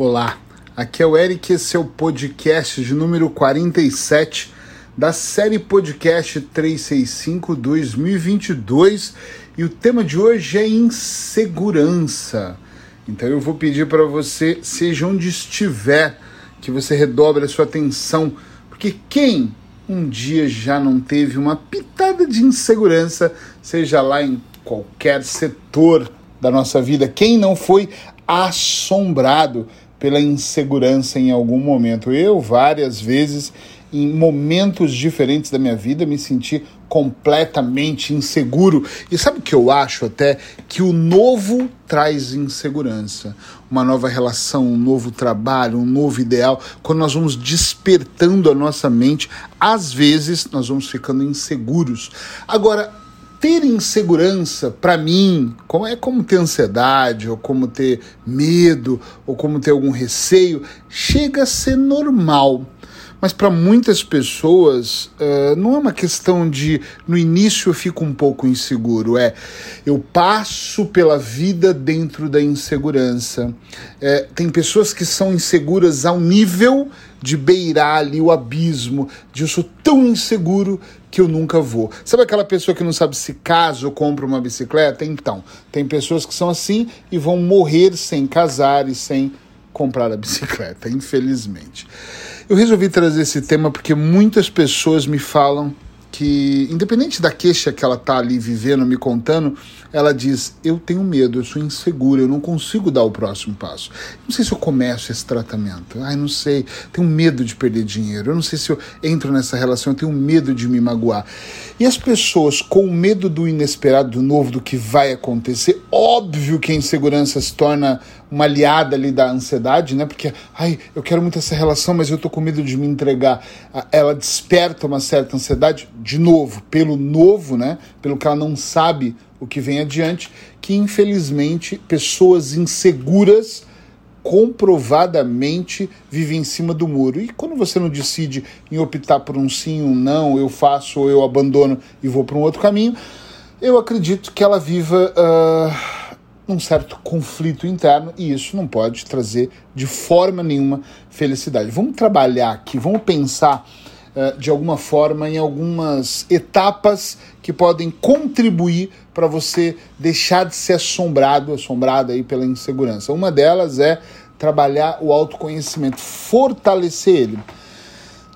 Olá, aqui é o Eric, esse é o podcast de número 47 da série Podcast 365 2022 e o tema de hoje é insegurança. Então eu vou pedir para você, seja onde estiver, que você redobre a sua atenção, porque quem um dia já não teve uma pitada de insegurança, seja lá em qualquer setor da nossa vida, quem não foi assombrado pela insegurança em algum momento. Eu, várias vezes, em momentos diferentes da minha vida, me senti completamente inseguro. E sabe o que eu acho até? Que o novo traz insegurança. Uma nova relação, um novo trabalho, um novo ideal. Quando nós vamos despertando a nossa mente, às vezes nós vamos ficando inseguros. Agora, ter insegurança, para mim, como é como ter ansiedade, ou como ter medo, ou como ter algum receio, chega a ser normal. Mas para muitas pessoas uh, não é uma questão de no início eu fico um pouco inseguro, é eu passo pela vida dentro da insegurança. É, tem pessoas que são inseguras ao nível de beirar ali o abismo, de eu sou tão inseguro que eu nunca vou. Sabe aquela pessoa que não sabe se casa ou compra uma bicicleta? Então, tem pessoas que são assim e vão morrer sem casar e sem comprar a bicicleta, infelizmente. Eu resolvi trazer esse tema porque muitas pessoas me falam que, independente da queixa que ela está ali vivendo, me contando, ela diz: Eu tenho medo, eu sou insegura, eu não consigo dar o próximo passo. Não sei se eu começo esse tratamento, ai, não sei, tenho medo de perder dinheiro, eu não sei se eu entro nessa relação, eu tenho medo de me magoar. E as pessoas com medo do inesperado, do novo, do que vai acontecer, óbvio que a insegurança se torna uma aliada ali da ansiedade, né? Porque, ai, eu quero muito essa relação, mas eu tô com medo de me entregar. Ela desperta uma certa ansiedade, de novo, pelo novo, né? Pelo que ela não sabe o que vem adiante, que infelizmente pessoas inseguras comprovadamente vivem em cima do muro. E quando você não decide em optar por um sim, um não, eu faço ou eu abandono e vou para um outro caminho, eu acredito que ela viva. Uh um certo conflito interno e isso não pode trazer de forma nenhuma felicidade. Vamos trabalhar aqui, vamos pensar uh, de alguma forma em algumas etapas que podem contribuir para você deixar de ser assombrado, assombrada aí pela insegurança. Uma delas é trabalhar o autoconhecimento, fortalecer ele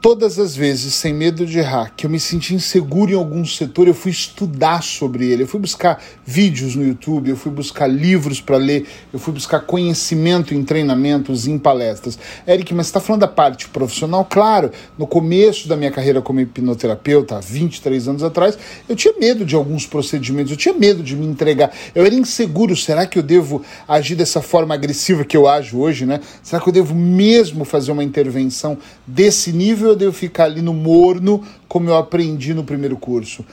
todas as vezes, sem medo de errar, que eu me senti inseguro em algum setor, eu fui estudar sobre ele, eu fui buscar vídeos no YouTube, eu fui buscar livros para ler, eu fui buscar conhecimento em treinamentos, em palestras. Eric, mas você está falando da parte profissional? Claro, no começo da minha carreira como hipnoterapeuta, há 23 anos atrás, eu tinha medo de alguns procedimentos, eu tinha medo de me entregar, eu era inseguro, será que eu devo agir dessa forma agressiva que eu ajo hoje, né? Será que eu devo mesmo fazer uma intervenção desse nível? De eu ficar ali no morno, como eu aprendi no primeiro curso?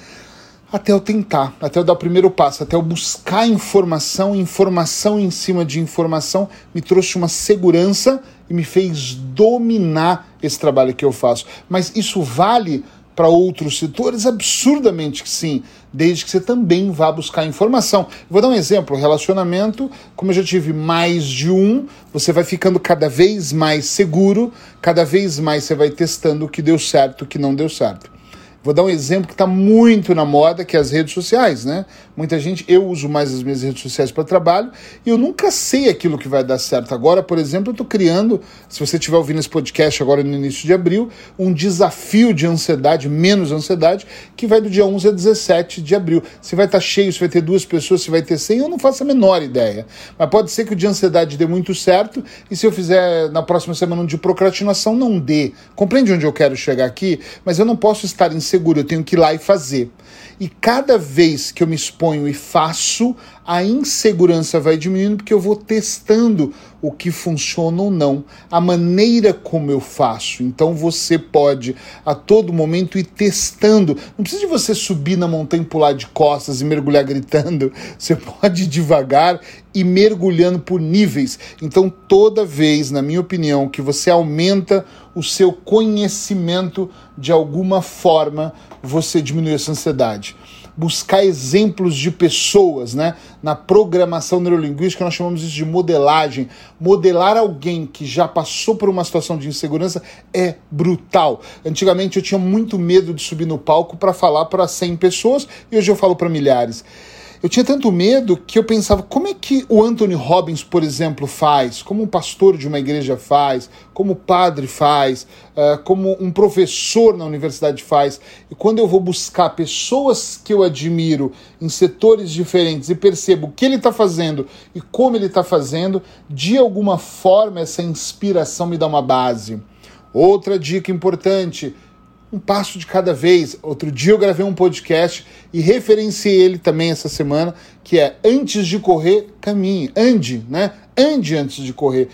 Até eu tentar, até eu dar o primeiro passo, até eu buscar informação, informação em cima de informação, me trouxe uma segurança e me fez dominar esse trabalho que eu faço. Mas isso vale para outros setores? Absurdamente que sim, desde que você também vá buscar informação. Vou dar um exemplo: relacionamento, como eu já tive mais de um, você vai ficando cada vez mais seguro, cada vez mais você vai testando o que deu certo, o que não deu certo. Vou dar um exemplo que está muito na moda, que é as redes sociais, né? Muita gente, eu uso mais as minhas redes sociais para trabalho e eu nunca sei aquilo que vai dar certo. Agora, por exemplo, eu estou criando, se você estiver ouvindo esse podcast agora no início de abril, um desafio de ansiedade, menos ansiedade, que vai do dia 11 a 17 de abril. Se vai estar tá cheio, se vai ter duas pessoas, se vai ter 100, eu não faço a menor ideia. Mas pode ser que o de ansiedade dê muito certo e se eu fizer na próxima semana um de procrastinação, não dê. Compreende onde eu quero chegar aqui? Mas eu não posso estar em seguro, eu tenho que ir lá e fazer. E cada vez que eu me exponho e faço, a insegurança vai diminuindo porque eu vou testando o que funciona ou não, a maneira como eu faço. Então você pode a todo momento ir testando. Não precisa de você subir na montanha, pular de costas e mergulhar gritando. Você pode ir devagar e mergulhando por níveis. Então toda vez, na minha opinião, que você aumenta o seu conhecimento de alguma forma, você diminui essa ansiedade. buscar exemplos de pessoas, né? Na programação neurolinguística nós chamamos isso de modelagem. Modelar alguém que já passou por uma situação de insegurança é brutal. Antigamente eu tinha muito medo de subir no palco para falar para 100 pessoas e hoje eu falo para milhares. Eu tinha tanto medo que eu pensava como é que o Anthony Robbins, por exemplo, faz, como um pastor de uma igreja faz, como padre faz, uh, como um professor na universidade faz. E quando eu vou buscar pessoas que eu admiro em setores diferentes e percebo o que ele está fazendo e como ele está fazendo, de alguma forma essa inspiração me dá uma base. Outra dica importante um passo de cada vez. Outro dia eu gravei um podcast e referenciei ele também essa semana, que é antes de correr, caminhe, ande, né? Ande antes de correr.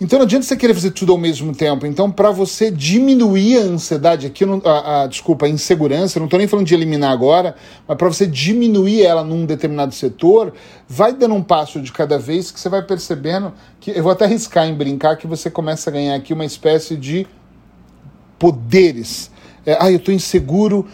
Então não adianta você querer fazer tudo ao mesmo tempo. Então, para você diminuir a ansiedade, aqui, não, a, a, desculpa, a insegurança, não estou nem falando de eliminar agora, mas para você diminuir ela num determinado setor, vai dando um passo de cada vez que você vai percebendo que. Eu vou até arriscar em brincar que você começa a ganhar aqui uma espécie de poderes é, ah, eu estou inseguro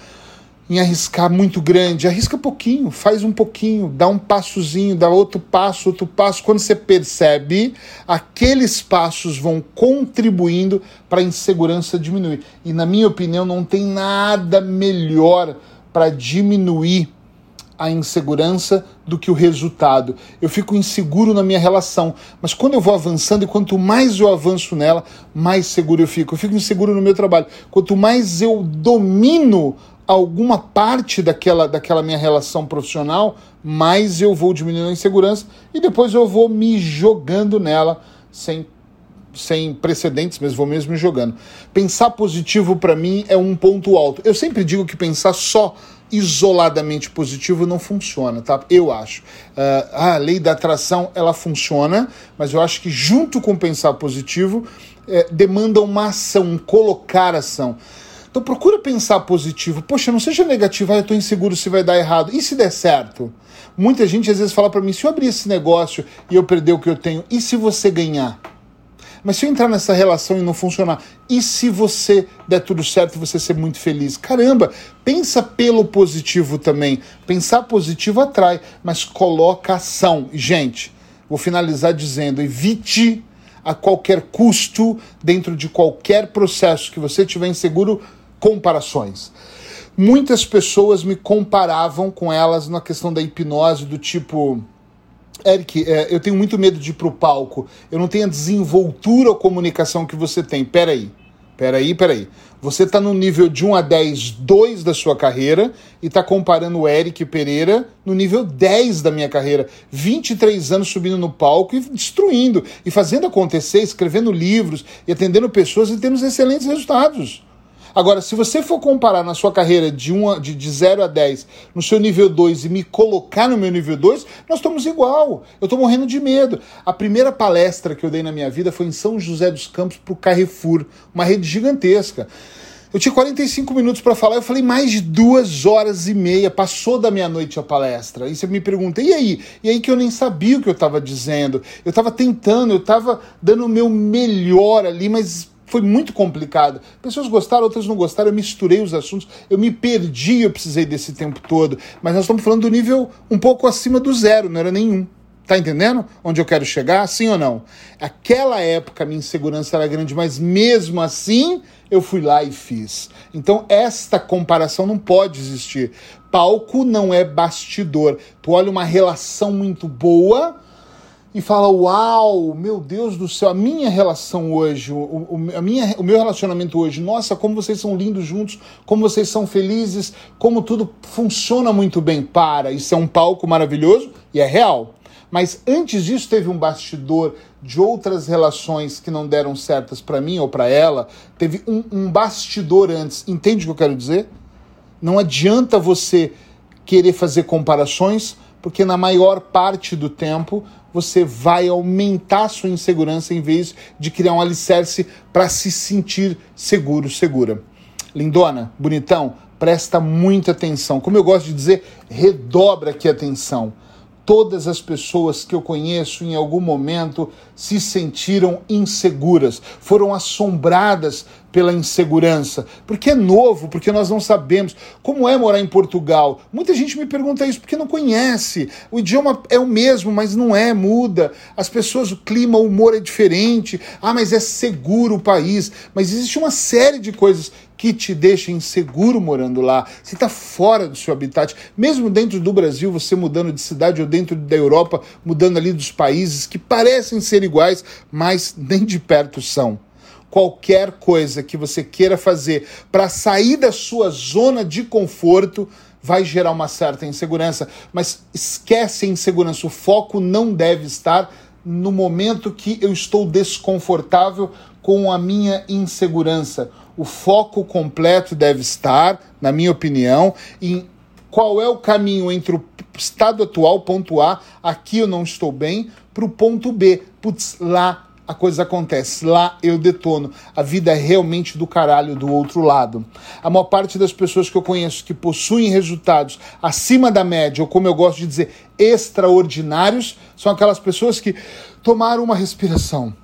em arriscar muito grande. Arrisca pouquinho, faz um pouquinho, dá um passozinho, dá outro passo, outro passo. Quando você percebe, aqueles passos vão contribuindo para a insegurança diminuir. E na minha opinião, não tem nada melhor para diminuir a insegurança do que o resultado. Eu fico inseguro na minha relação, mas quando eu vou avançando e quanto mais eu avanço nela, mais seguro eu fico. Eu fico inseguro no meu trabalho. Quanto mais eu domino alguma parte daquela, daquela minha relação profissional, mais eu vou diminuindo a insegurança e depois eu vou me jogando nela sem sem precedentes, mas vou mesmo me jogando. Pensar positivo para mim é um ponto alto. Eu sempre digo que pensar só isoladamente positivo não funciona, tá? Eu acho. Uh, a lei da atração ela funciona, mas eu acho que junto com pensar positivo é, demanda uma ação, um colocar ação. Então procura pensar positivo. Poxa, não seja negativo, ah, eu estou inseguro se vai dar errado. E se der certo? Muita gente às vezes fala para mim, se eu abrir esse negócio e eu perder o que eu tenho, e se você ganhar? Mas se eu entrar nessa relação e não funcionar, e se você der tudo certo e você ser muito feliz? Caramba, pensa pelo positivo também. Pensar positivo atrai, mas coloca ação. Gente, vou finalizar dizendo: evite a qualquer custo, dentro de qualquer processo que você tiver inseguro, comparações. Muitas pessoas me comparavam com elas na questão da hipnose, do tipo Eric, é, eu tenho muito medo de ir pro palco. Eu não tenho a desenvoltura ou comunicação que você tem. Peraí, peraí, peraí. Você está no nível de 1 a 10, 2 da sua carreira e está comparando o Eric Pereira no nível 10 da minha carreira. 23 anos subindo no palco e destruindo, e fazendo acontecer, escrevendo livros e atendendo pessoas e tendo excelentes resultados. Agora, se você for comparar na sua carreira de, uma, de, de 0 a 10 no seu nível 2 e me colocar no meu nível 2, nós estamos igual. Eu estou morrendo de medo. A primeira palestra que eu dei na minha vida foi em São José dos Campos para o Carrefour, uma rede gigantesca. Eu tinha 45 minutos para falar, eu falei mais de duas horas e meia, passou da meia-noite a palestra. Aí você me pergunta, e aí? E aí que eu nem sabia o que eu estava dizendo. Eu estava tentando, eu estava dando o meu melhor ali, mas foi muito complicado. Pessoas gostaram, outras não gostaram, eu misturei os assuntos, eu me perdi, eu precisei desse tempo todo. Mas nós estamos falando do nível um pouco acima do zero, não era nenhum. Tá entendendo onde eu quero chegar? Sim ou não? Aquela época a minha insegurança era grande, mas mesmo assim eu fui lá e fiz. Então esta comparação não pode existir. Palco não é bastidor. Tu olha uma relação muito boa e fala: Uau, meu Deus do céu, a minha relação hoje, o, o, a minha, o meu relacionamento hoje, nossa, como vocês são lindos juntos, como vocês são felizes, como tudo funciona muito bem. Para, isso é um palco maravilhoso e é real. Mas antes disso, teve um bastidor de outras relações que não deram certas para mim ou para ela. Teve um, um bastidor antes. Entende o que eu quero dizer? Não adianta você querer fazer comparações, porque na maior parte do tempo você vai aumentar a sua insegurança em vez de criar um alicerce para se sentir seguro, segura. Lindona, bonitão, presta muita atenção. Como eu gosto de dizer, redobra aqui a atenção. Todas as pessoas que eu conheço em algum momento se sentiram inseguras, foram assombradas pela insegurança, porque é novo, porque nós não sabemos como é morar em Portugal. Muita gente me pergunta isso porque não conhece. O idioma é o mesmo, mas não é, muda. As pessoas, o clima, o humor é diferente. Ah, mas é seguro o país. Mas existe uma série de coisas que te deixa inseguro morando lá. Você está fora do seu habitat. Mesmo dentro do Brasil, você mudando de cidade ou dentro da Europa, mudando ali dos países que parecem ser iguais, mas nem de perto são. Qualquer coisa que você queira fazer para sair da sua zona de conforto vai gerar uma certa insegurança, mas esquece a insegurança. O foco não deve estar no momento que eu estou desconfortável com a minha insegurança. O foco completo deve estar, na minha opinião, em qual é o caminho entre o estado atual, ponto A, aqui eu não estou bem, para o ponto B. Putz, lá a coisa acontece, lá eu detono. A vida é realmente do caralho do outro lado. A maior parte das pessoas que eu conheço que possuem resultados acima da média, ou como eu gosto de dizer, extraordinários, são aquelas pessoas que tomaram uma respiração.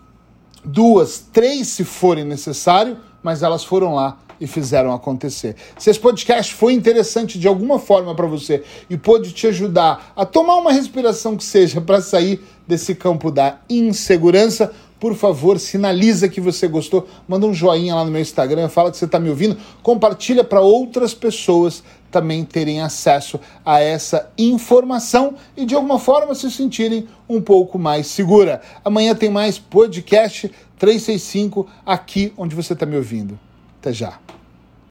Duas, três se forem necessário, mas elas foram lá e fizeram acontecer. Se esse podcast foi interessante de alguma forma para você e pôde te ajudar a tomar uma respiração que seja para sair desse campo da insegurança, por favor, sinaliza que você gostou, manda um joinha lá no meu Instagram, fala que você está me ouvindo, compartilha para outras pessoas também terem acesso a essa informação e de alguma forma se sentirem um pouco mais segura. Amanhã tem mais podcast 365 aqui onde você está me ouvindo. Até já.